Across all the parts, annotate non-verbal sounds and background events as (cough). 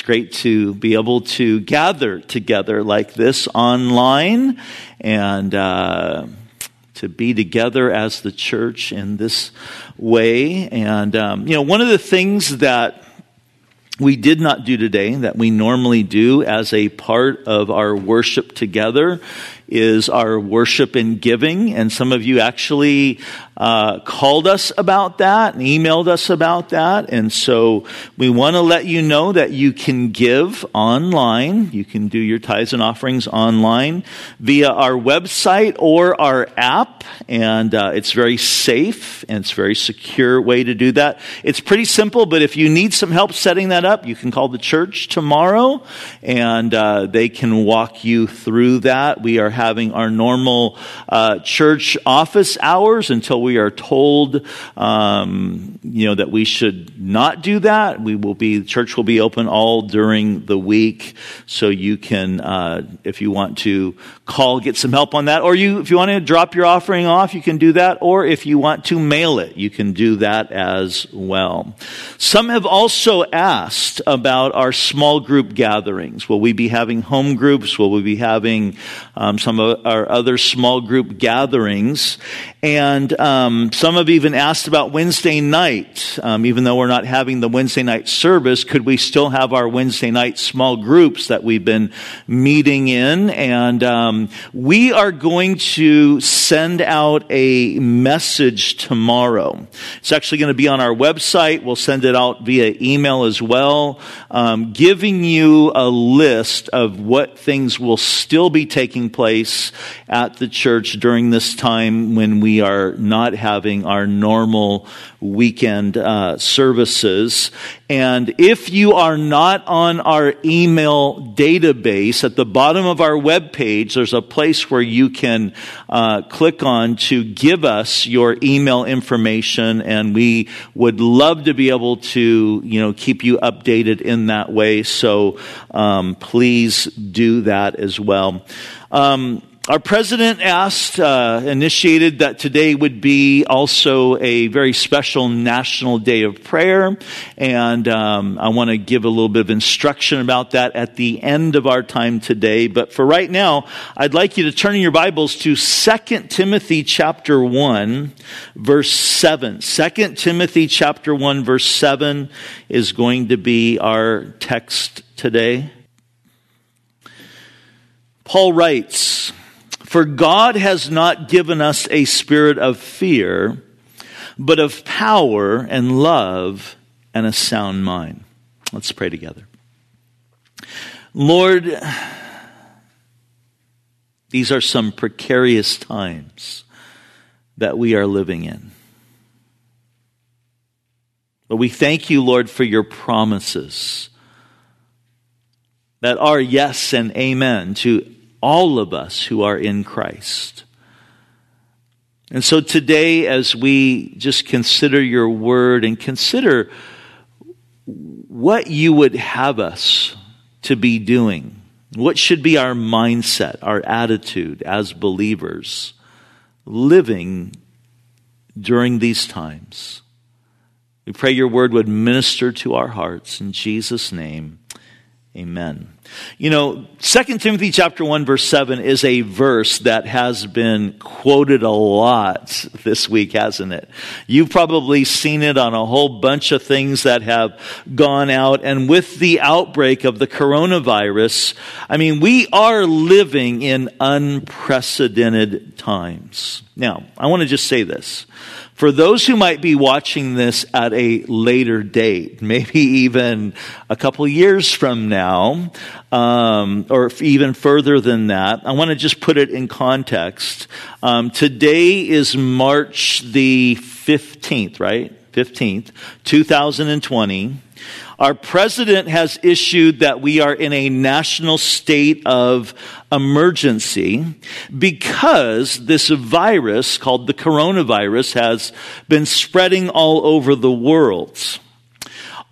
It's great to be able to gather together like this online and uh, to be together as the church in this way. And, um, you know, one of the things that we did not do today that we normally do as a part of our worship together is our worship and giving. And some of you actually uh, called us about that and emailed us about that. And so we want to let you know that you can give online. You can do your tithes and offerings online via our website or our app. And uh, it's very safe and it's a very secure way to do that. It's pretty simple, but if you need some help setting that up, you can call the church tomorrow and uh, they can walk you through that. We are having our normal uh, church office hours until we are told, um, you know, that we should not do that, we will be, church will be open all during the week. So you can, uh, if you want to call, get some help on that. Or you, if you want to drop your offering off, you can do that. Or if you want to mail it, you can do that as well. Some have also asked about our small group gatherings. Will we be having home groups? Will we be having um, some our other small group gatherings? And um, some have even asked about Wednesday night. Um, even though we're not having the Wednesday night service, could we still have our Wednesday night small groups that we've been meeting in? And um, we are going to send out a message tomorrow. It's actually going to be on our website. We'll send it out via email as well, um, giving you a list of what things will still be taking place at the church during this time when we we are not having our normal weekend uh, services. And if you are not on our email database, at the bottom of our web page, there's a place where you can uh, click on to give us your email information, and we would love to be able to, you know, keep you updated in that way. So um, please do that as well. Um, our president asked, uh, initiated that today would be also a very special national day of prayer. And um, I want to give a little bit of instruction about that at the end of our time today. But for right now, I'd like you to turn in your Bibles to 2 Timothy chapter 1, verse 7. 2 Timothy chapter 1, verse 7 is going to be our text today. Paul writes, for God has not given us a spirit of fear, but of power and love and a sound mind. Let's pray together. Lord, these are some precarious times that we are living in. But we thank you, Lord, for your promises that are yes and amen to all of us who are in Christ. And so today, as we just consider your word and consider what you would have us to be doing, what should be our mindset, our attitude as believers living during these times. We pray your word would minister to our hearts. In Jesus' name, amen. You know, 2 Timothy chapter 1 verse 7 is a verse that has been quoted a lot this week, hasn't it? You've probably seen it on a whole bunch of things that have gone out. And with the outbreak of the coronavirus, I mean, we are living in unprecedented times. Now, I want to just say this. For those who might be watching this at a later date, (laughs) maybe even a couple years from now, um, or even further than that, I want to just put it in context. Um, today is March the 15th, right? 15th, 2020. Our president has issued that we are in a national state of emergency because this virus called the coronavirus has been spreading all over the world.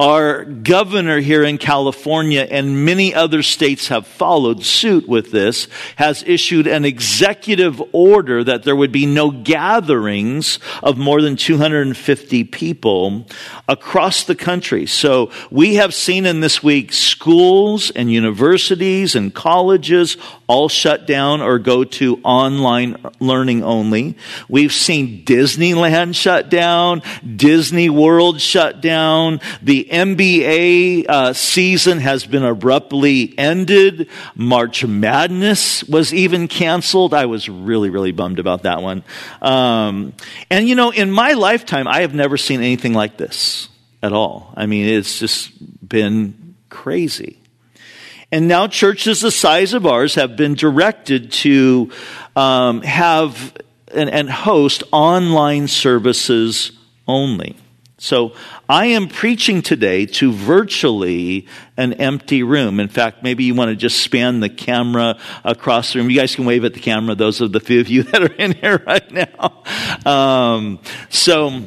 Our governor here in California and many other states have followed suit with this, has issued an executive order that there would be no gatherings of more than 250 people across the country. So we have seen in this week schools and universities and colleges all shut down or go to online learning only. We've seen Disneyland shut down, Disney World shut down, the NBA uh, season has been abruptly ended. March Madness was even canceled. I was really, really bummed about that one. Um, and you know, in my lifetime, I have never seen anything like this at all. I mean, it's just been crazy. And now churches the size of ours have been directed to um, have and, and host online services only. So I am preaching today to virtually an empty room. In fact, maybe you want to just span the camera across the room. You guys can wave at the camera. Those are the few of you (laughs) that are in here right now. Um, so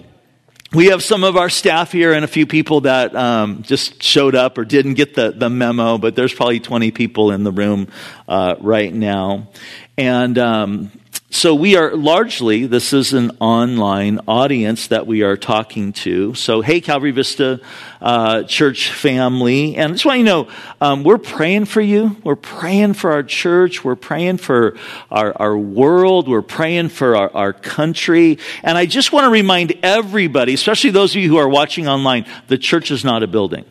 we have some of our staff here and a few people that um, just showed up or didn't get the, the memo, but there's probably 20 people in the room uh, right now. And um, so we are largely, this is an online audience that we are talking to. So, hey, Calvary Vista uh, church family. And I just want you to know, um, we're praying for you. We're praying for our church. We're praying for our, our world. We're praying for our, our country. And I just want to remind everybody, especially those of you who are watching online, the church is not a building.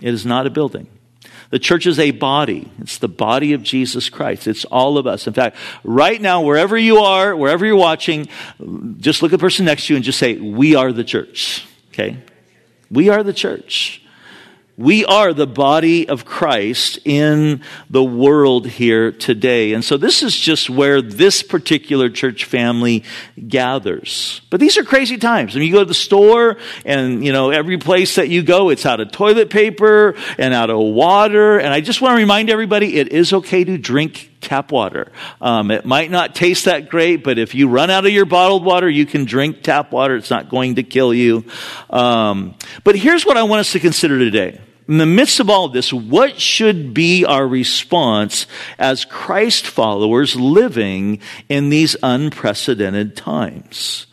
It is not a building. The church is a body. It's the body of Jesus Christ. It's all of us. In fact, right now, wherever you are, wherever you're watching, just look at the person next to you and just say, We are the church. Okay? We are the church. We are the body of Christ in the world here today. And so this is just where this particular church family gathers. But these are crazy times. I mean, you go to the store and, you know, every place that you go, it's out of toilet paper and out of water. And I just want to remind everybody, it is okay to drink tap water. Um, it might not taste that great, but if you run out of your bottled water, you can drink tap water. It's not going to kill you. Um, but here's what I want us to consider today in the midst of all of this, what should be our response as Christ followers living in these unprecedented times?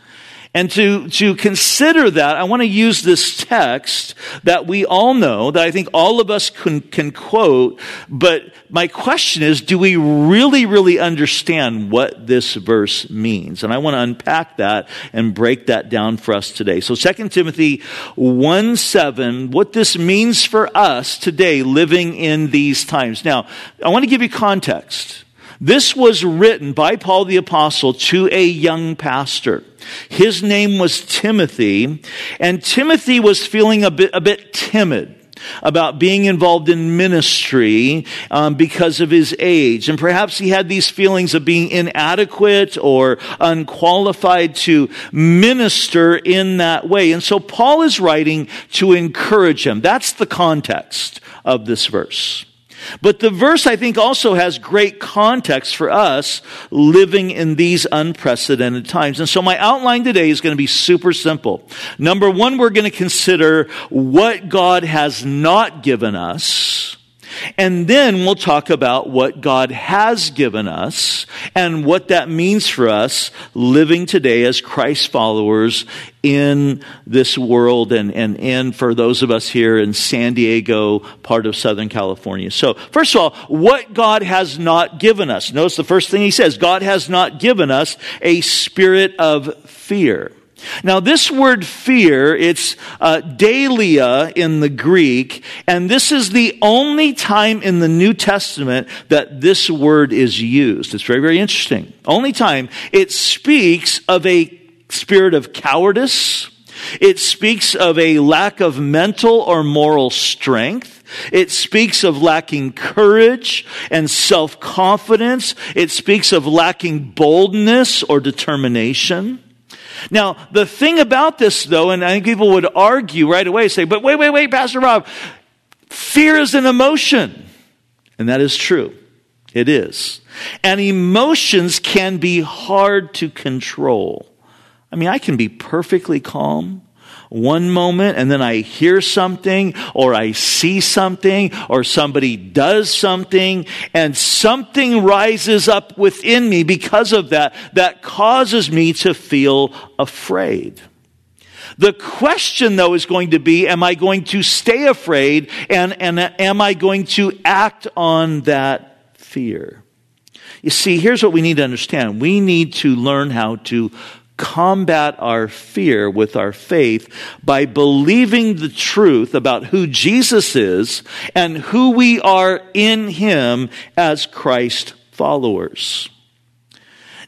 And to, to consider that, I want to use this text that we all know, that I think all of us can, can quote, but my question is, do we really, really understand what this verse means? And I want to unpack that and break that down for us today. So 2 Timothy 1 7, what this means for us today living in these times. Now, I want to give you context. This was written by Paul the Apostle to a young pastor. His name was Timothy, and Timothy was feeling a bit, a bit timid about being involved in ministry um, because of his age. And perhaps he had these feelings of being inadequate or unqualified to minister in that way. And so Paul is writing to encourage him. That's the context of this verse. But the verse, I think, also has great context for us living in these unprecedented times. And so my outline today is going to be super simple. Number one, we're going to consider what God has not given us. And then we'll talk about what God has given us and what that means for us living today as Christ followers in this world and, and in for those of us here in San Diego, part of Southern California. So, first of all, what God has not given us. Notice the first thing he says God has not given us a spirit of fear. Now, this word fear, it's uh, in the Greek, and this is the only time in the New Testament that this word is used. It's very, very interesting. Only time. It speaks of a spirit of cowardice. It speaks of a lack of mental or moral strength. It speaks of lacking courage and self confidence. It speaks of lacking boldness or determination. Now, the thing about this, though, and I think people would argue right away, say, but wait, wait, wait, Pastor Rob, fear is an emotion. And that is true. It is. And emotions can be hard to control. I mean, I can be perfectly calm one moment and then I hear something or I see something or somebody does something and something rises up within me because of that that causes me to feel afraid. The question though is going to be, am I going to stay afraid and, and am I going to act on that fear? You see, here's what we need to understand. We need to learn how to combat our fear with our faith by believing the truth about who Jesus is and who we are in Him as Christ followers.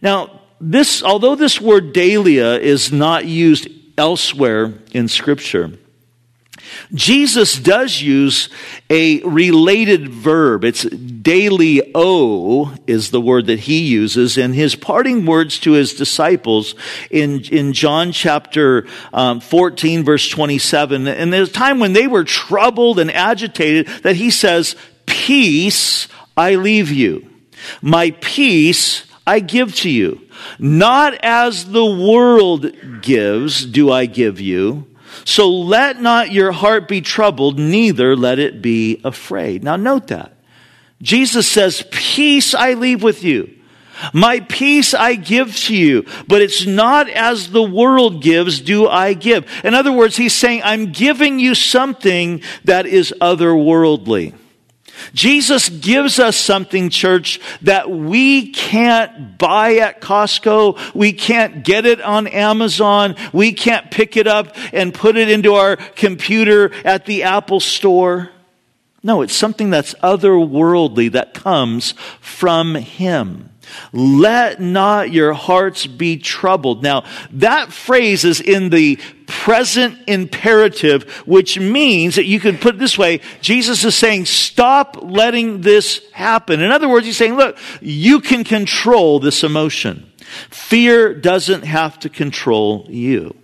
Now, this, although this word deilia is not used elsewhere in Scripture. Jesus does use a related verb. It's deiliao is the word that he uses in his parting words to his disciples in, in John chapter um, 14 verse 27. And there's a time when they were troubled and agitated that he says, peace I leave you. My peace I give to you. Not as the world gives do I give you. So let not your heart be troubled, neither let it be afraid. Now note that. Jesus says, peace I leave with you. My peace I give to you, but it's not as the world gives do I give. In other words, he's saying, I'm giving you something that is otherworldly. Jesus gives us something, church, that we can't buy at Costco. We can't get it on Amazon. We can't pick it up and put it into our computer at the Apple store. No, it's something that's otherworldly that comes from Him. Let not your hearts be troubled. Now, that phrase is in the present imperative, which means that you can put it this way Jesus is saying, stop letting this happen. In other words, he's saying, look, you can control this emotion. Fear doesn't have to control you.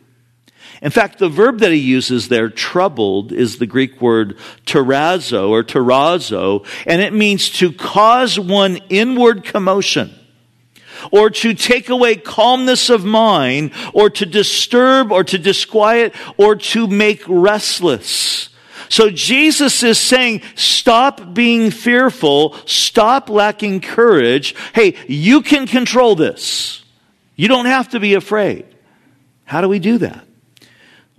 In fact, the verb that he uses there, troubled, is the Greek word tarazo or tarazo, and it means to cause one inward commotion or to take away calmness of mind, or to disturb, or to disquiet, or to make restless. So Jesus is saying, stop being fearful, stop lacking courage. Hey, you can control this. You don't have to be afraid. How do we do that?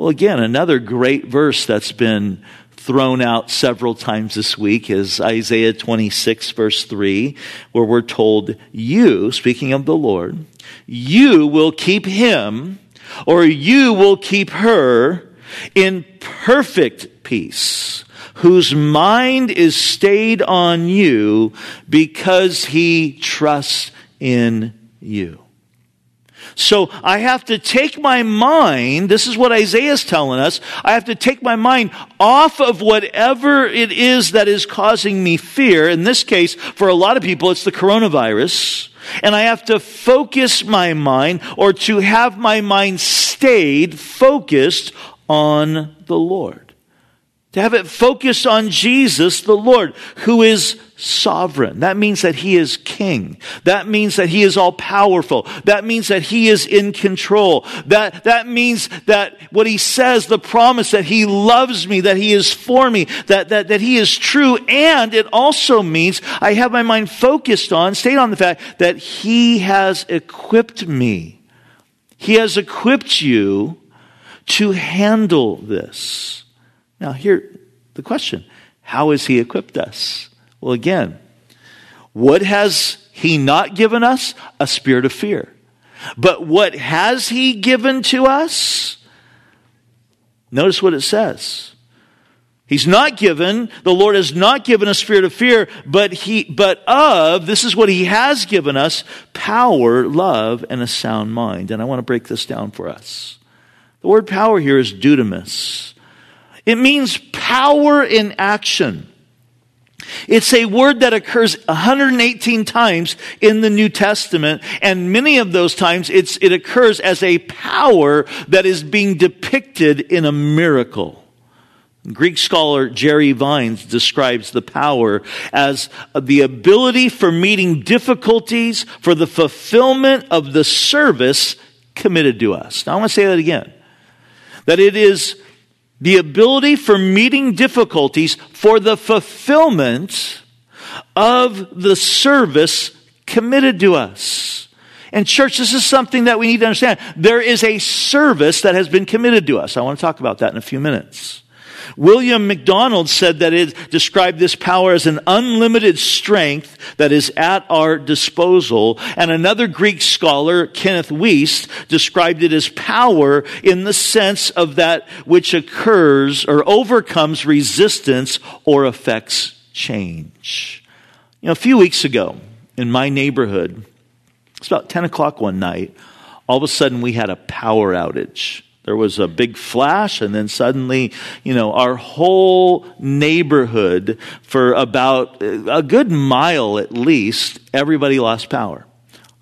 Well, again, another great verse that's been thrown out several times this week is Isaiah 26 verse 3, where we're told, you, speaking of the Lord, you will keep him or you will keep her in perfect peace, whose mind is stayed on you because he trusts in you. So I have to take my mind, this is what Isaiah is telling us, I have to take my mind off of whatever it is that is causing me fear. In this case, for a lot of people, it's the coronavirus. And I have to focus my mind or to have my mind stayed, focused on the Lord to have it focused on Jesus, the Lord, who is sovereign. That means that he is king. That means that he is all powerful. That means that he is in control. That, that means that what he says, the promise that he loves me, that he is for me, that, that, that he is true. And it also means I have my mind focused on, stayed on the fact that he has equipped me. He has equipped you to handle this. Now, here, the question how has He equipped us? Well, again, what has He not given us? A spirit of fear. But what has He given to us? Notice what it says. He's not given, the Lord has not given a spirit of fear, but he, but of, this is what he has given us, power, love, and a sound mind. And I want to break this down for us. The word power here is dunamis. It means power in action. It's a word that occurs 118 times in the New Testament, and many of those times it occurs as a power that is being depicted in a miracle. Greek scholar Jerry Vines describes the power as the ability for meeting difficulties for the fulfillment of the service committed to us. Now I want to say that again. that it is the ability for meeting difficulties for the fulfillment of the service committed to us. And church, this is something that we need to understand. There is a service that has been committed to us. I want to talk about that in a few minutes. William MacDonald said that it described this power as an unlimited strength that is at our disposal. And another Greek scholar, Kenneth Wuest, described it as power in the sense of that which occurs or overcomes resistance or affects change. You know, a few weeks ago in my neighborhood, it's about 10 o'clock one night, all of a sudden we had a power outage. There was a big flash, and then suddenly, you know, our whole neighborhood, for about uh, a good mile at least, everybody lost power.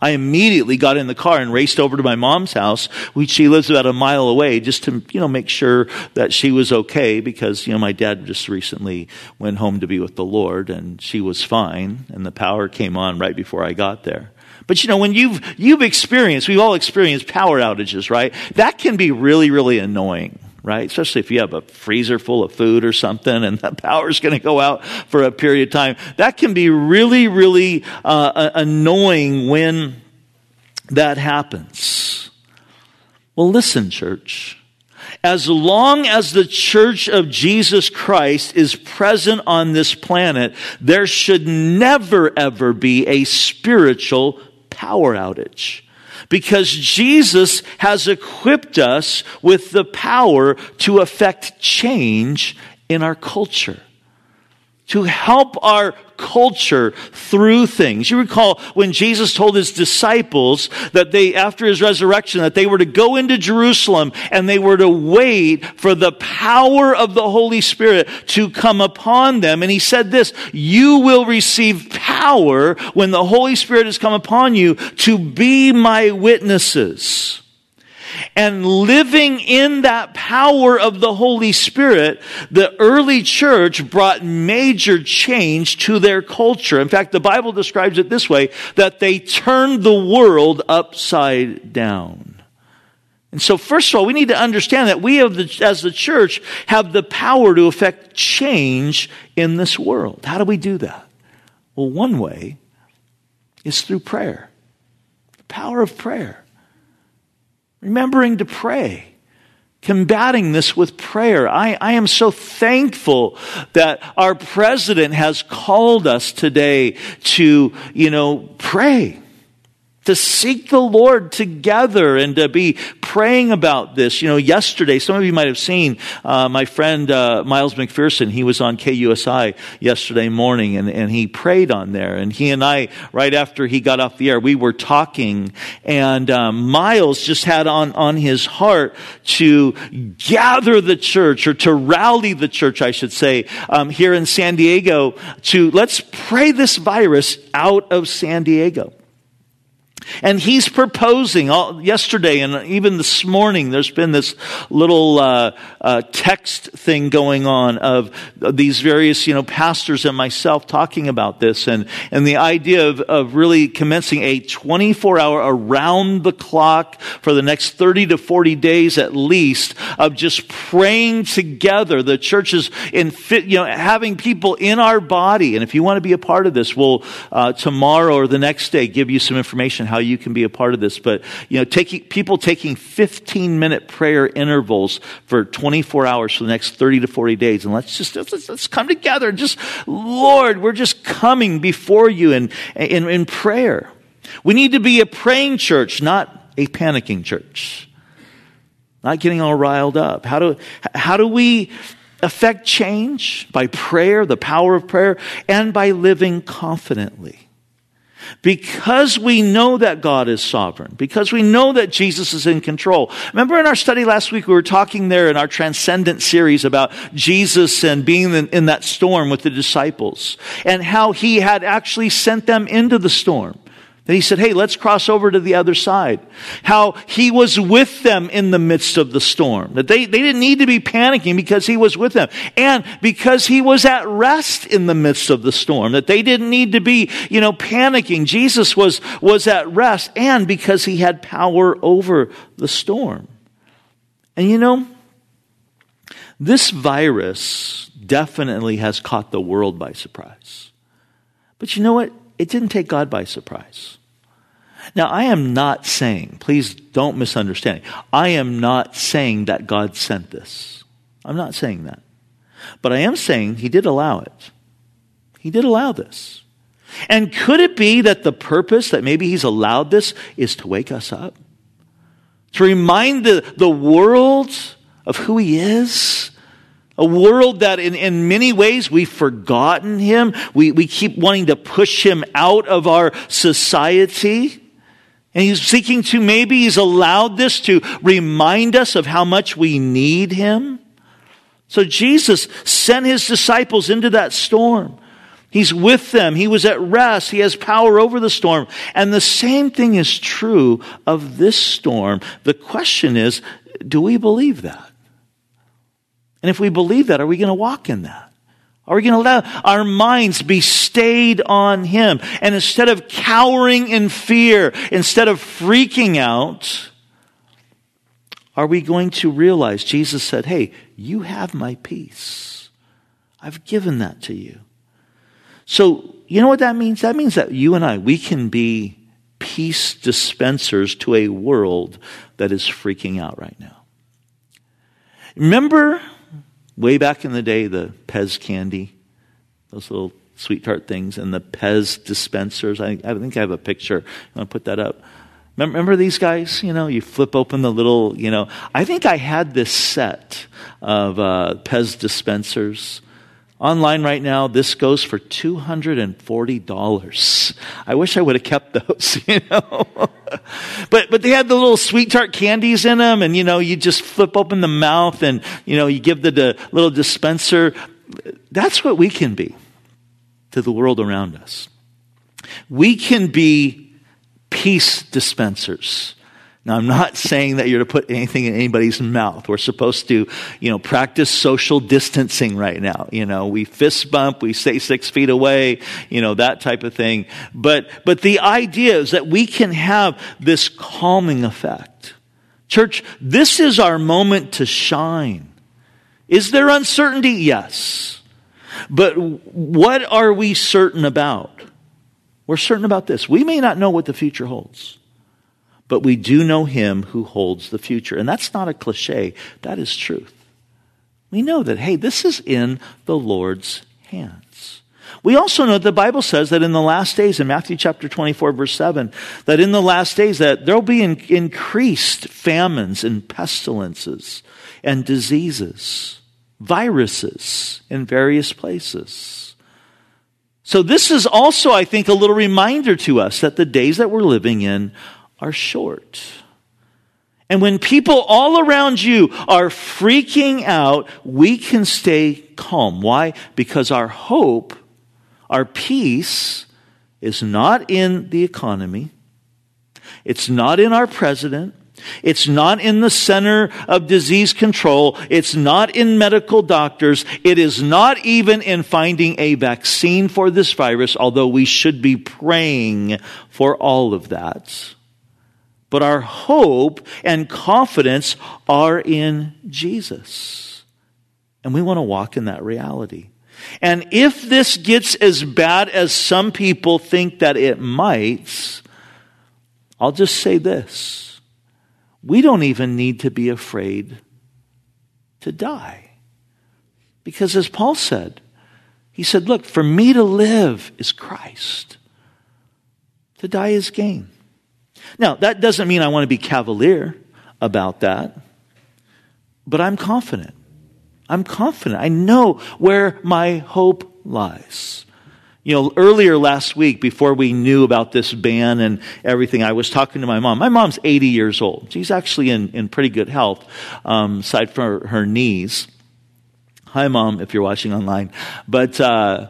I immediately got in the car and raced over to my mom's house. Which she lives about a mile away just to, you know, make sure that she was okay because, you know, my dad just recently went home to be with the Lord and she was fine and the power came on right before I got there. But you know, when you've, you've experienced, we've all experienced power outages, right? That can be really, really annoying right? Especially if you have a freezer full of food or something and (laughs) the power's going to go out for a period of time. That can be really, really uh, annoying when that happens. Well, listen, church. As long as the church of Jesus Christ is present on this planet, there should never ever be a spiritual power outage. Because Jesus has equipped us with the power to affect change in our culture to help our culture through things. You recall when Jesus told his disciples that they, after his resurrection, that they were to go into Jerusalem and they were to wait for the power of the Holy Spirit to come upon them. And he said this, you will receive power when the Holy Spirit has come upon you to be my witnesses and living in that power of the Holy Spirit, the early church brought major change to their culture. In fact, the Bible describes it this way, that they turned the world upside down. And so, first of all, we need to understand that we, the, as the church, have the power to affect change in this world. How do we do that? Well, one way is through prayer. The power of prayer. Remembering to pray. Combating this with prayer. I, I am so thankful that our president has called us today to, you know, pray to seek the Lord together and to be praying about this. You know, yesterday, some of you might have seen uh, my friend uh, Miles McPherson. He was on KUSI yesterday morning and, and he prayed on there. And he and I, right after he got off the air, we were talking. And um, Miles just had on, on his heart to gather the church or to rally the church, I should say, um, here in San Diego to let's pray this virus out of San Diego. And he's proposing all, yesterday and even this morning, there's been this little uh, uh, text thing going on of these various, you know, pastors and myself talking about this and, and the idea of, of really commencing a 24 hour around the clock for the next 30 to 40 days at least of just praying together. The church is in fit, you know, having people in our body. And if you want to be a part of this, we'll uh, tomorrow or the next day give you some information how you can be a part of this. But, you know, taking, people taking 15 minute prayer intervals for 24 hours for the next 30 to 40 days. And let's just, let's, let's come together and just, Lord, we're just coming before you in, in, in prayer. We need to be a praying church, not a panicking church. Not getting all riled up. How do, how do we affect change? By prayer, the power of prayer, and by living confidently. Because we know that God is sovereign, because we know that Jesus is in control. Remember in our study last week, we were talking there in our transcendent series about Jesus and being in, in that storm with the disciples and how he had actually sent them into the storm. That he said, Hey, let's cross over to the other side. How he was with them in the midst of the storm. That they, they didn't need to be panicking because he was with them. And because he was at rest in the midst of the storm. That they didn't need to be, you know, panicking. Jesus was, was at rest and because he had power over the storm. And you know, This virus definitely has caught the world by surprise. But you know what? It didn't take God by surprise. Now, I am not saying, please don't misunderstand, I am not saying that God sent this. I'm not saying that. But I am saying He did allow it. He did allow this. And could it be that the purpose that maybe He's allowed this is to wake us up? To remind the, the world of who He is? A world that in, in many ways we've forgotten Him. We, we keep wanting to push Him out of our society. And he's seeking to, maybe he's allowed this to remind us of how much we need him. So Jesus sent his disciples into that storm. He's with them. He was at rest. He has power over the storm. And the same thing is true of this storm. The question is, do we believe that? And if we believe that, are we going to walk in that? Are we going to let our minds be stayed on Him? And instead of cowering in fear, instead of freaking out, are we going to realize Jesus said, Hey, you have my peace. I've given that to you. So, you know what that means? That means that you and I, we can be peace dispensers to a world that is freaking out right now. Remember way back in the day, the Pez candy, those little sweet tart things, and the Pez dispensers. I, I think I have a picture. I'm going to put that up. Remember, these guys? You know, you flip open the little, you know. I think I had this set of uh, Pez dispensers. Online right now, this goes for $240. I wish I would have kept those, (laughs) you know. but, but they had the little sweet tart candies in them and, you know, you just flip open the mouth and, you know, you give the, the little dispenser. That's what we can be to the world around us. We can be peace dispensers. Now, I'm not saying that you're to put anything in anybody's mouth. We're supposed to, you know, practice social distancing right now. You know, we fist bump, we stay six feet away, you know, that type of thing. But, but the idea is that we can have this calming effect. Church, this is our moment to shine. Is there uncertainty? Yes. But what are we certain about? We're certain about this. We may not know what the future holds but we do know him who holds the future. And that's not a cliche, that is truth. We know that, hey, this is in the Lord's hands. We also know that the Bible says that in the last days, in Matthew chapter 24, verse 7, that in the last days that there'll be in, increased famines and pestilences and diseases, viruses in various places. So this is also, I think, a little reminder to us that the days that we're living in are short. And when people all around you are freaking out, we can stay calm. Why? Because our hope, our peace, is not in the economy. It's not in our president. It's not in the center of disease control. It's not in medical doctors. It is not even in finding a vaccine for this virus, although we should be praying for all of that but our hope and confidence are in Jesus. And we want to walk in that reality. And if this gets as bad as some people think that it might, I'll just say this. We don't even need to be afraid to die. Because as Paul said, he said, Look, for me to live is Christ, to die is gain. Now, that doesn't mean I want to be cavalier about that, but I'm confident. I'm confident. I know where my hope lies. You know, earlier last week, before we knew about this ban and everything, I was talking to my mom. My mom's 80 years old. She's actually in, in pretty good health, um, aside from her, her, knees. Hi, mom, if you're watching online. But uh,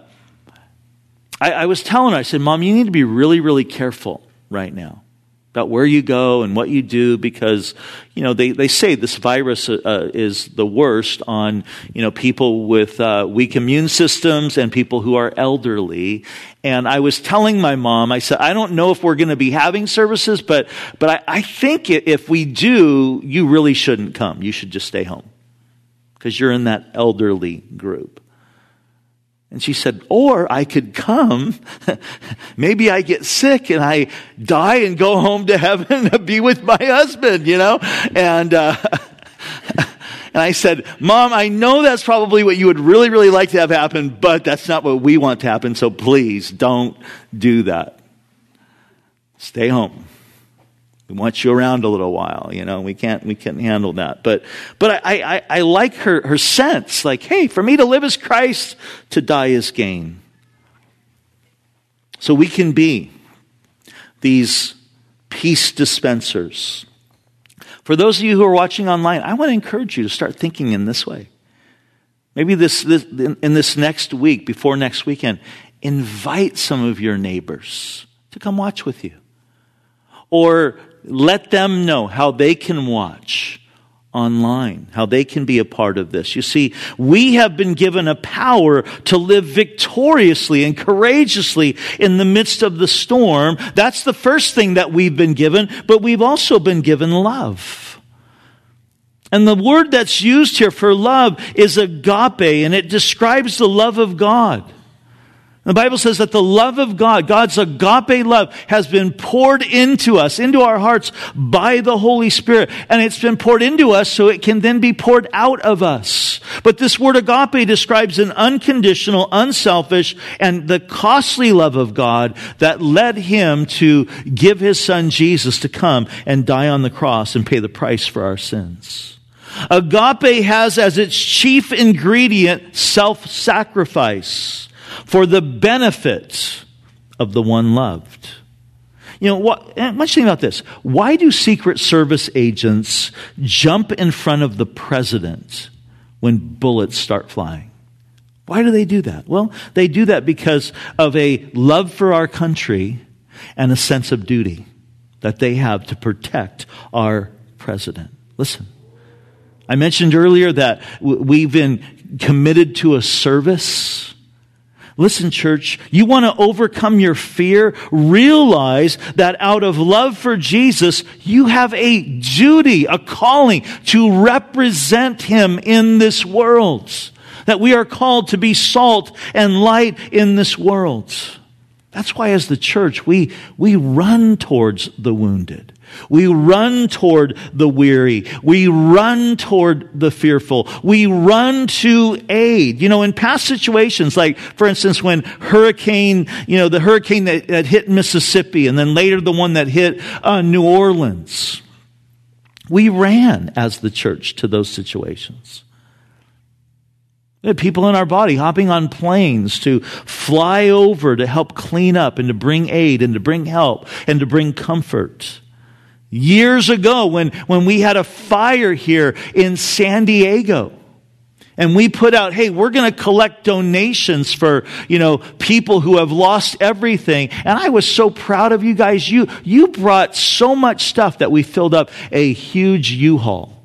I, I was telling her, I said, Mom, you need to be really, really careful right now about where you go and what you do because you know they, they say this virus uh, uh, is the worst on you know people with uh, weak immune systems and people who are elderly. And i was telling my mom i said i don't know if we're going to be having services but but I, I think if we do you really shouldn't come. You should just stay home. Because you're in that elderly group. And she said, or I could come. (laughs) Maybe I get sick and I die and go home to heaven (laughs) to be with my husband, you know? And, uh, (laughs) and I said, Mom, I know that's probably what you would really, really like to have happen, but that's not what we want to happen. So please don't do that. Stay home. We want you around a little while, you know. We can't we can't handle that. But but I, I, I like her her sense, like, hey, for me to live as Christ, to die is gain. So we can be these peace dispensers. For those of you who are watching online, I want to encourage you to start thinking in this way. Maybe this, this in this next week, before next weekend, invite some of your neighbors to come watch with you. Or let them know how they can watch online, how they can be a part of this. You see, we have been given a power to live victoriously and courageously in the midst of the storm. That's the first thing that we've been given, but we've also been given love. And the word that's used here for love is agape, and it describes the love of God. The Bible says that the love of God, God's agape love, has been poured into us, into our hearts by the Holy Spirit. And it's been poured into us so it can then be poured out of us. But this word agape describes an unconditional, unselfish, and the costly love of God that led him to give his son Jesus to come and die on the cross and pay the price for our sins. Agape has as its chief ingredient self-sacrifice for the benefits of the one loved. You know, what, eh, much think about this. Why do Secret Service agents jump in front of the president when bullets start flying? Why do they do that? Well, they do that because of a love for our country and a sense of duty that they have to protect our president. Listen, I mentioned earlier that we've been committed to a service Listen, church, you want to overcome your fear? Realize that out of love for Jesus, you have a duty, a calling to represent Him in this world. That we are called to be salt and light in this world. That's why as the church, we, we run towards the wounded. We run toward the weary. We run toward the fearful. We run to aid. You know, in past situations, like, for instance, when hurricane, you know, the hurricane that, that hit Mississippi and then later the one that hit uh, New Orleans, we ran as the church to those situations. We had people in our body hopping on planes to fly over to help clean up and to bring aid and to bring help and to bring comfort. Years ago, when, when we had a fire here in San Diego, and we put out, hey, we're going to collect donations for, you know, people who have lost everything. And I was so proud of you guys. You, you brought so much stuff that we filled up a huge U-Haul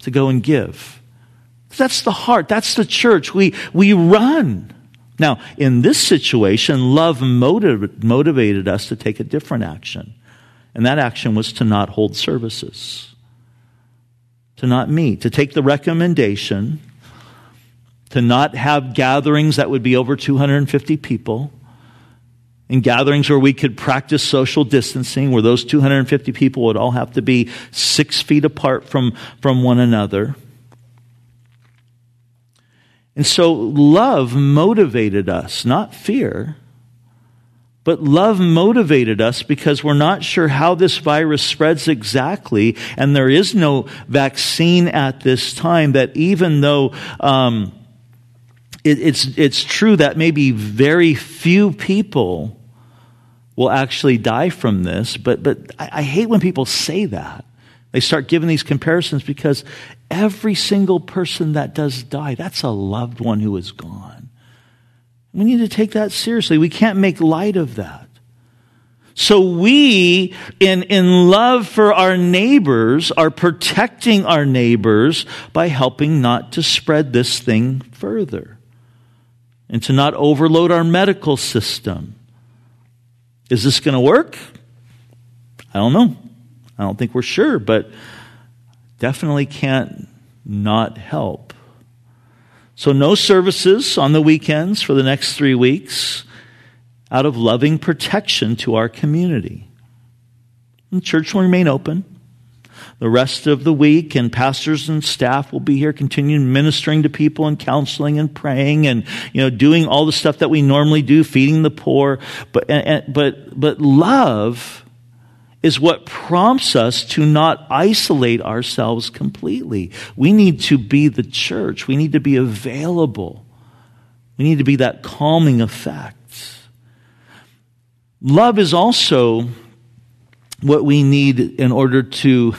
to go and give. That's the heart. That's the church. We, we run. Now, in this situation, love motiv- motivated us to take a different action. And that action was to not hold services, to not meet, to take the recommendation, to not have gatherings that would be over 250 people, in gatherings where we could practice social distancing, where those 250 people would all have to be six feet apart from, from one another. And so love motivated us, not fear. But love motivated us because we're not sure how this virus spreads exactly, and there is no vaccine at this time. That even though um, it, it's it's true that maybe very few people will actually die from this, but but I, I hate when people say that. They start giving these comparisons because every single person that does die, that's a loved one who is gone. We need to take that seriously. We can't make light of that. So we, in, in love for our neighbors, are protecting our neighbors by helping not to spread this thing further and to not overload our medical system. Is this going to work? I don't know. I don't think we're sure, but definitely can't not help. So, no services on the weekends for the next three weeks out of loving protection to our community. And church will remain open the rest of the week, and pastors and staff will be here continuing ministering to people and counseling and praying and, you know, doing all the stuff that we normally do, feeding the poor. But, but, but love is what prompts us to not isolate ourselves completely. We need to be the church. We need to be available. We need to be that calming effect. Love is also what we need in order to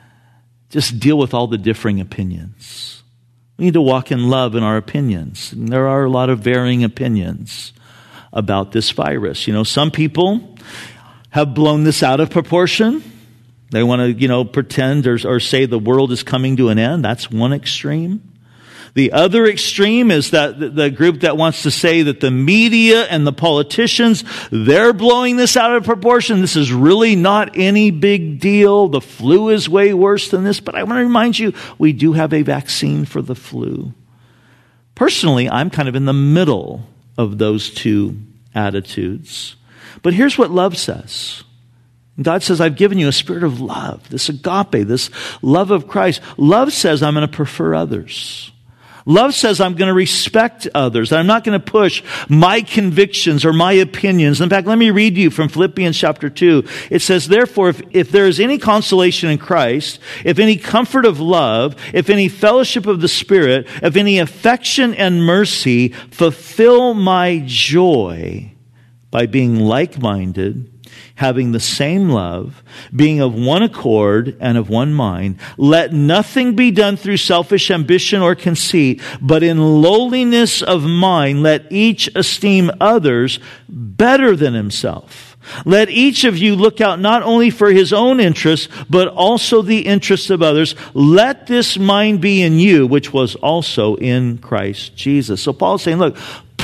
(laughs) just deal with all the differing opinions. We need to walk in love in our opinions. And there are a lot of varying opinions about this virus. You know, some people have blown this out of proportion. They want to, you know, pretend or, or say the world is coming to an end. That's one extreme. The other extreme is that the group that wants to say that the media and the politicians, they're blowing this out of proportion. This is really not any big deal. The flu is way worse than this. But I want to remind you, we do have a vaccine for the flu. Personally, I'm kind of in the middle of those two attitudes. But here's what love says. God says, I've given you a spirit of love, this agape, this love of Christ. Love says, I'm going to prefer others. Love says I'm going to respect others. I'm not going to push my convictions or my opinions. In fact, let me read you from Philippians chapter 2. It says, therefore, if, if there is any consolation in Christ, if any comfort of love, if any fellowship of the Spirit, if any affection and mercy, fulfill my joy by being like-minded, having the same love, being of one accord and of one mind. Let nothing be done through selfish ambition or conceit, but in lowliness of mind, let each esteem others better than himself. Let each of you look out not only for his own interests, but also the interests of others. Let this mind be in you, which was also in Christ Jesus. So Paul's saying, look,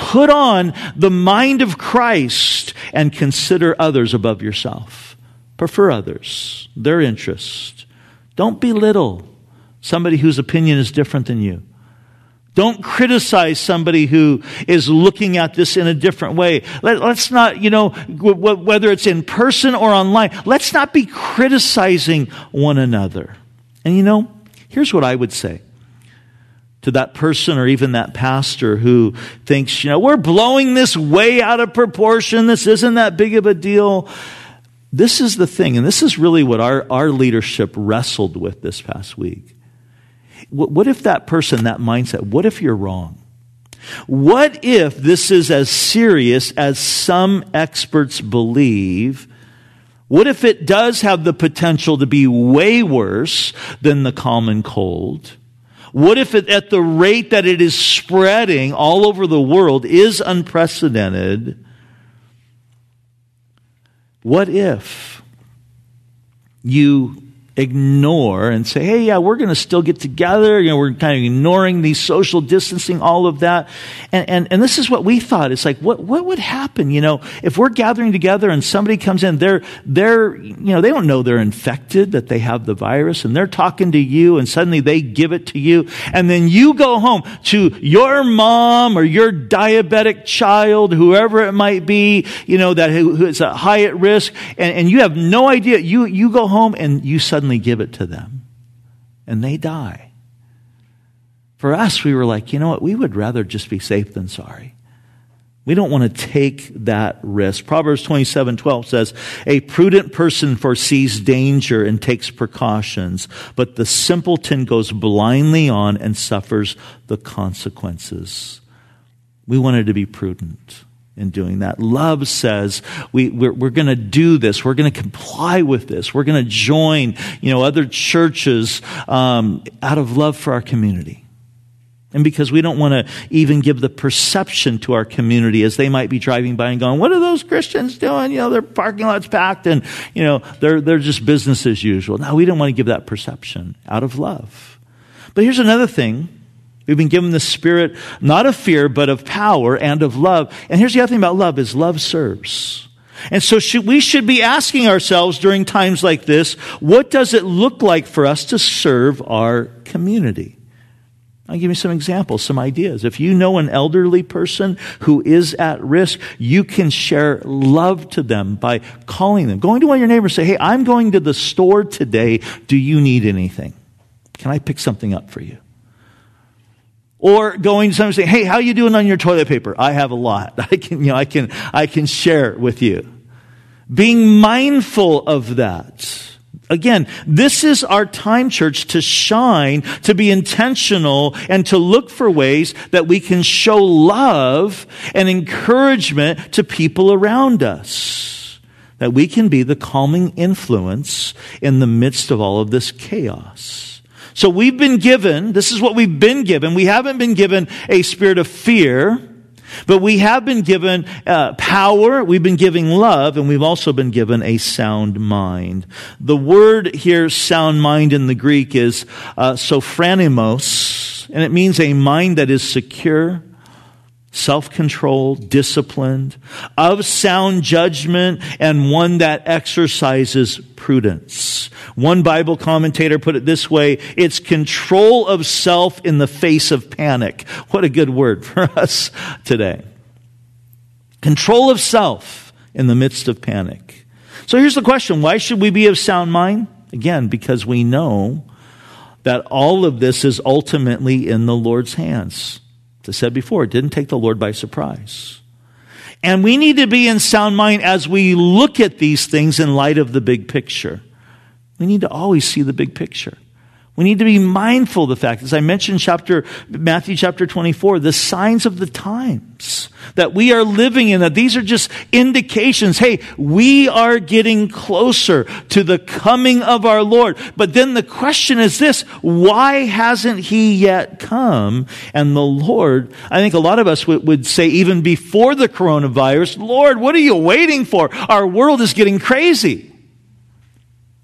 Put on the mind of Christ and consider others above yourself. Prefer others, their interest. Don't belittle somebody whose opinion is different than you. Don't criticize somebody who is looking at this in a different way. Let, us not, you know, whether it's in person or online, let's not be criticizing one another. And you know, here's what I would say to that person or even that pastor who thinks, you know, we're blowing this way out of proportion. This isn't that big of a deal. This is the thing, and this is really what our, our leadership wrestled with this past week. What, what if that person, that mindset, what if you're wrong? What if this is as serious as some experts believe? What if it does have the potential to be way worse than the common cold? What if it, at the rate that it is spreading all over the world is unprecedented? What if you ignore and say, hey, yeah, we're going to still get together. You know, we're kind of ignoring the social distancing, all of that. And, and, and this is what we thought. It's like, what, what would happen, you know, if we're gathering together and somebody comes in, they're, they're, you know, they don't know they're infected, that they have the virus, and they're talking to you, and suddenly they give it to you. And then you go home to your mom or your diabetic child, whoever it might be, you know, that who, is high at risk, and, and you have no idea. You, you go home and you suddenly suddenly give it to them and they die. For us, we were like, you know what? We would rather just be safe than sorry. We don't want to take that risk. Proverbs 27 12 says, A prudent person foresees danger and takes precautions, but the simpleton goes blindly on and suffers the consequences. We wanted to be prudent in doing that. Love says we, we're, we're going to do this. We're going to comply with this. We're going to join, you know, other churches um, out of love for our community. And because we don't want to even give the perception to our community as they might be driving by and going, what are those Christians doing? You know, their parking lot's packed and, you know, they're, they're just business as usual. Now we don't want to give that perception out of love. But here's another thing We've been given the spirit not of fear, but of power and of love. And here's the other thing about love is love serves. And so should, we should be asking ourselves during times like this, what does it look like for us to serve our community? I'll give you some examples, some ideas. If you know an elderly person who is at risk, you can share love to them by calling them, going to one of your neighbors say, Hey, I'm going to the store today. Do you need anything? Can I pick something up for you? Or going to someone and saying, Hey, how you doing on your toilet paper? I have a lot. (laughs) I can, you know, I can, I can share it with you. Being mindful of that. Again, this is our time, church, to shine, to be intentional, and to look for ways that we can show love and encouragement to people around us. That we can be the calming influence in the midst of all of this chaos. So we've been given, this is what we've been given. We haven't been given a spirit of fear, but we have been given uh, power, we've been given love, and we've also been given a sound mind. The word here, sound mind in the Greek, is uh, sophronismos, and it means a mind that is secure, self controlled, disciplined, of sound judgment, and one that exercises prudence. One Bible commentator put it this way it's control of self in the face of panic. What a good word for (laughs) us today. Control of self in the midst of panic. So here's the question why should we be of sound mind? Again, because we know that all of this is ultimately in the Lord's hands. I said before, it didn't take the Lord by surprise. And we need to be in sound mind as we look at these things in light of the big picture. We need to always see the big picture. We need to be mindful of the fact, as I mentioned chapter, Matthew chapter 24, the signs of the times that we are living in, that these are just indications. Hey, we are getting closer to the coming of our Lord. But then the question is this, why hasn't he yet come? And the Lord, I think a lot of us would, would say even before the coronavirus, Lord, what are you waiting for? Our world is getting crazy.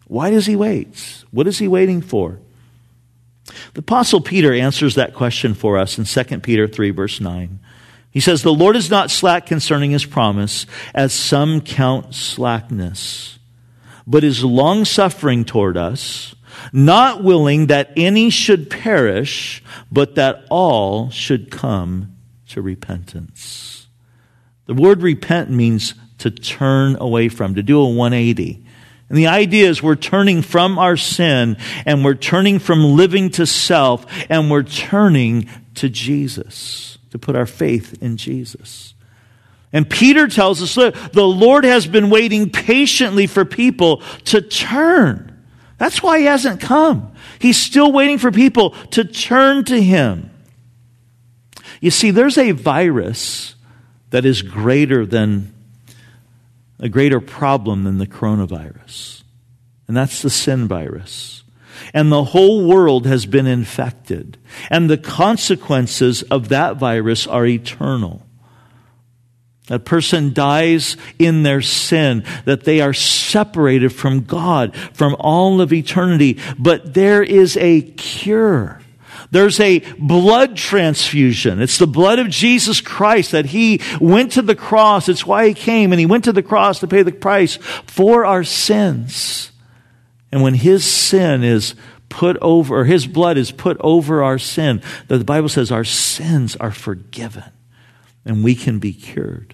Why does he wait? What is he waiting for? The Apostle Peter answers that question for us in 2 Peter 3, verse 9. He says, The Lord is not slack concerning his promise, as some count slackness, but is long suffering toward us, not willing that any should perish, but that all should come to repentance. The word repent means to turn away from, to do a 180. And the idea is we're turning from our sin and we're turning from living to self and we're turning to Jesus, to put our faith in Jesus. And Peter tells us that the Lord has been waiting patiently for people to turn. That's why he hasn't come. He's still waiting for people to turn to him. You see, there's a virus that is greater than a greater problem than the coronavirus, and that's the sin virus. And the whole world has been infected, and the consequences of that virus are eternal. That person dies in their sin, that they are separated from God, from all of eternity. But there is a cure. There's a blood transfusion. It's the blood of Jesus Christ that he went to the cross. It's why he came and he went to the cross to pay the price for our sins. And when his sin is put over, or his blood is put over our sin, the Bible says our sins are forgiven and we can be cured.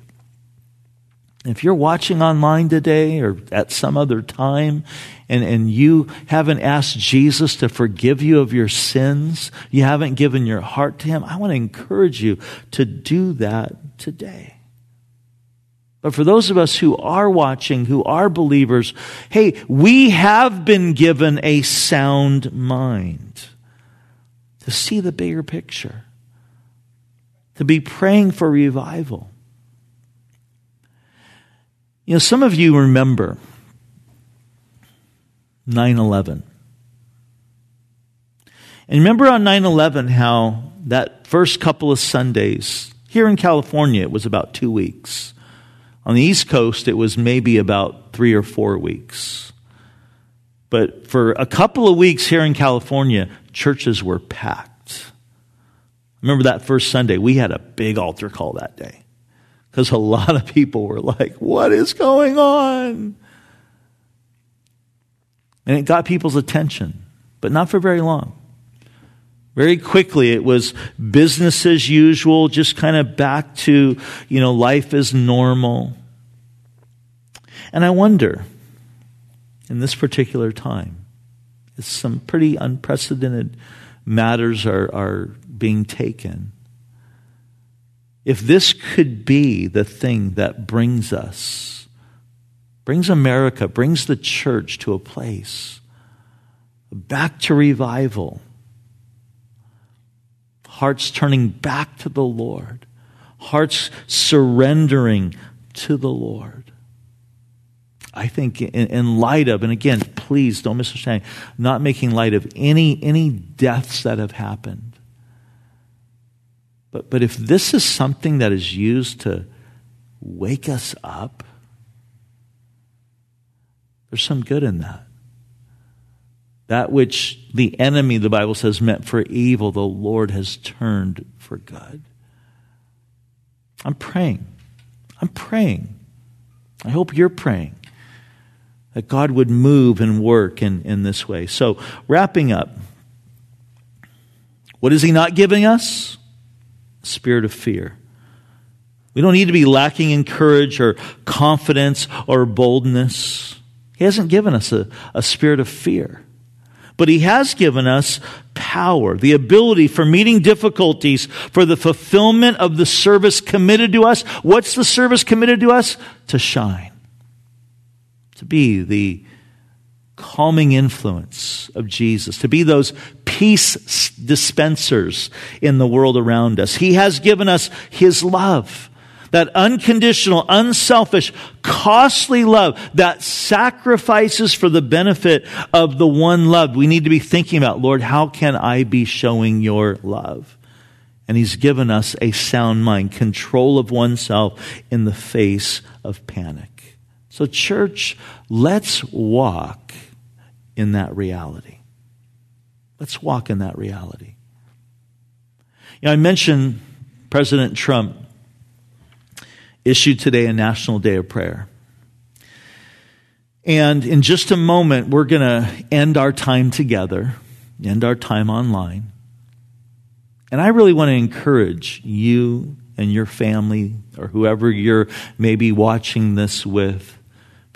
If you're watching online today or at some other time and, and you haven't asked Jesus to forgive you of your sins, you haven't given your heart to Him, I want to encourage you to do that today. But for those of us who are watching, who are believers, hey, we have been given a sound mind to see the bigger picture, to be praying for revival you know, some of you remember 9 11. And remember on 9 11 how that first couple of Sundays, here in California, it was about two weeks. On the East Coast, it was maybe about three or four weeks. But for a couple of weeks here in California, churches were packed. Remember that first Sunday? We had a big altar call that day because a lot of people were like, What is going on? And it got people's attention, but not for very long. Very quickly, it was business as usual, just kind of back to, you know, life as normal. And I wonder, in this particular time, some pretty unprecedented matters are, are being taken. If this could be the thing that brings us, brings America, brings the church to a place, back to revival, hearts turning back to the Lord, hearts surrendering to the Lord. I think in, in, light of, and again, please don't misunderstand, not making light of any, any deaths that have happened. But, but if this is something that is used to wake us up, there's some good in that. That which the enemy, the Bible says, meant for evil, the Lord has turned for good. I'm praying. I'm praying. I hope you're praying that God would move and work in, in this way. So, wrapping up, what is He not giving us? Spirit of fear. We don't need to be lacking in courage or confidence or boldness. He hasn't given us a, a spirit of fear. But He has given us power, the ability for meeting difficulties, for the fulfillment of the service committed to us. What's the service committed to us? To shine to be the calming influence of Jesus, to be those peace dispensers in the world around us. He has given us His love. That unconditional, unselfish, costly love that sacrifices for the benefit of the one loved. We need to be thinking about, Lord, how can I be showing your love? And He's given us a sound mind, control of oneself in the face of panic. So, church, let's walk in that reality. Let's walk in that reality. You know, I mentioned President Trump issued today a National Day of Prayer. And in just a moment, we're going to end our time together, end our time online. And I really want to encourage you and your family or whoever you're maybe watching this with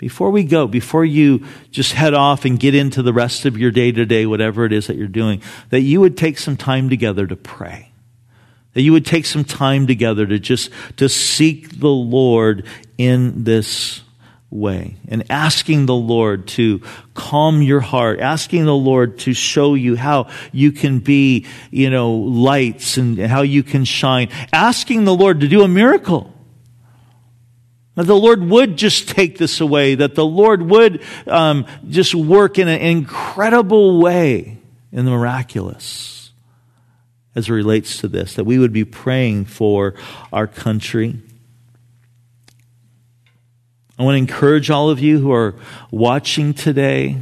before we go, before you just head off and get into the rest of your day to day, whatever it is that you're doing, that you would take some time together to pray. That you would take some time together to just, to seek the Lord in this way and asking the Lord to calm your heart, asking the Lord to show you how you can be, you know, lights and how you can shine, asking the Lord to do a miracle. That the Lord would just take this away, that the Lord would um, just work in an incredible way in the miraculous as it relates to this, that we would be praying for our country. I want to encourage all of you who are watching today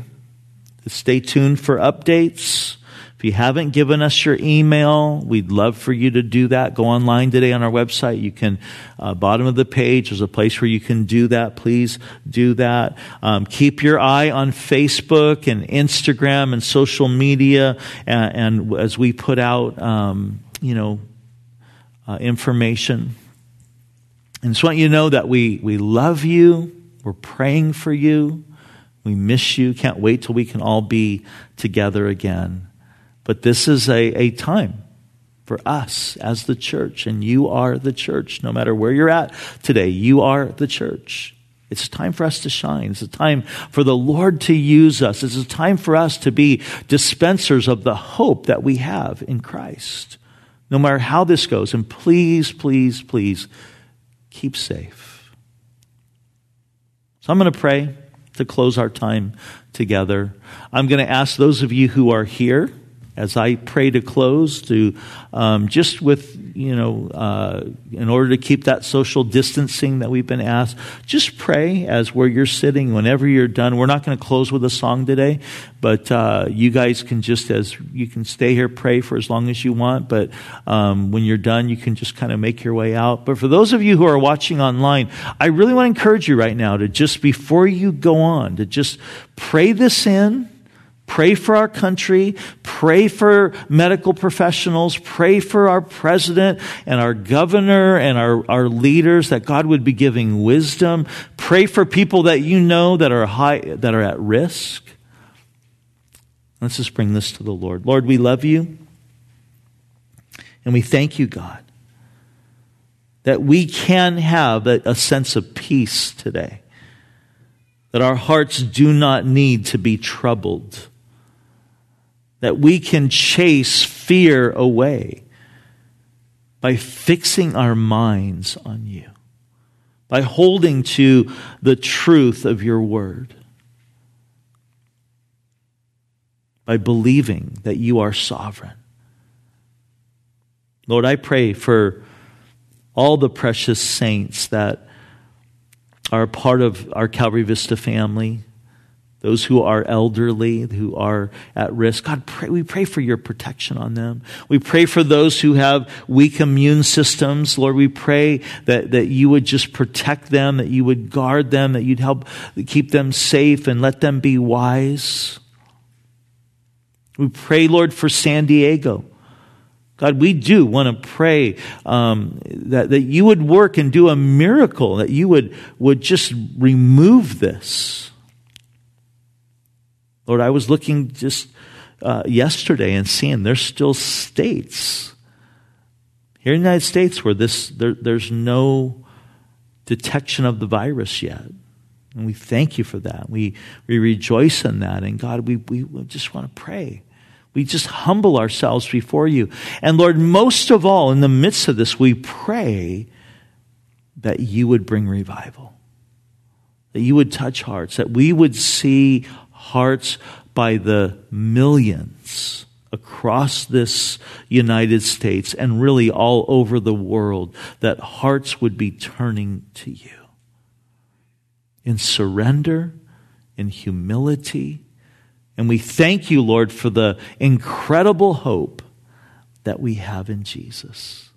to stay tuned for updates. If you haven't given us your email, we'd love for you to do that. Go online today on our website. You can, uh, bottom of the page, there's a place where you can do that. Please do that. Um, keep your eye on Facebook and Instagram and social media, and, and as we put out, um, you know, uh, information. And just want you to know that we, we love you. We're praying for you. We miss you. Can't wait till we can all be together again. But this is a, a time for us as the church, and you are the church. No matter where you're at today, you are the church. It's time for us to shine. It's a time for the Lord to use us. It's a time for us to be dispensers of the hope that we have in Christ. No matter how this goes. And please, please, please keep safe. So I'm going to pray to close our time together. I'm going to ask those of you who are here as I pray to close, to um, just with, you know, uh, in order to keep that social distancing that we've been asked, just pray as where you're sitting, whenever you're done. We're not going to close with a song today, but uh, you guys can just, as you can stay here, pray for as long as you want, but um, when you're done, you can just kind of make your way out. But for those of you who are watching online, I really want to encourage you right now to just, before you go on, to just pray this in Pray for our country. Pray for medical professionals. Pray for our president and our governor and our, our leaders that God would be giving wisdom. Pray for people that you know that are high, that are at risk. Let's just bring this to the Lord. Lord, we love you. And we thank you, God, that we can have a, a sense of peace today. That our hearts do not need to be troubled. That we can chase fear away by fixing our minds on you, by holding to the truth of your word. by believing that you are sovereign. Lord, I pray for all the precious saints that are part of our Calvary Vista family, those who are elderly, who are at risk. God, pray, we pray for your protection on them. We pray for those who have weak immune systems. Lord, we pray that, that you would just protect them, that you would guard them, that you'd help keep them safe and let them be wise. We pray, Lord, for San Diego. God, we do want to pray um, that, that you would work and do a miracle, that you would, would just remove this. Lord, I was looking just uh, yesterday and seeing there's still states here in the United States where this, there, there's no detection of the virus yet. And we thank you for that. We, we rejoice in that. And God, we, we just want to pray we just humble ourselves before you. And Lord, most of all, in the midst of this, we pray that you would bring revival, that you would touch hearts, that we would see hearts by the millions across this United States and really all over the world, that hearts would be turning to you in surrender, in humility and we thank you, Lord, for the incredible hope that we have in Jesus.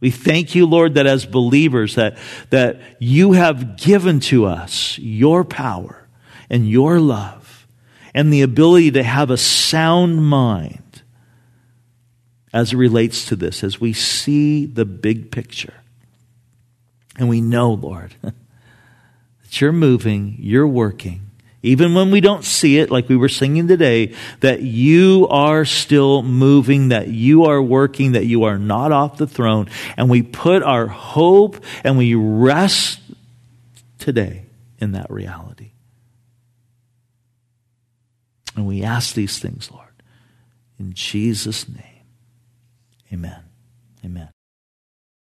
We thank you, Lord, that as believers that, that you have given to us your power and your love and the ability to have a sound mind as it relates to this, as we see the big picture. And we know, Lord, (laughs) that you're moving, you're working, even when we don't see it, like we were singing today, that you are still moving, that you are working, that you are not off the throne. And we put our hope and we rest today in that reality. And we ask these things, Lord, in Jesus' name. Amen. Amen.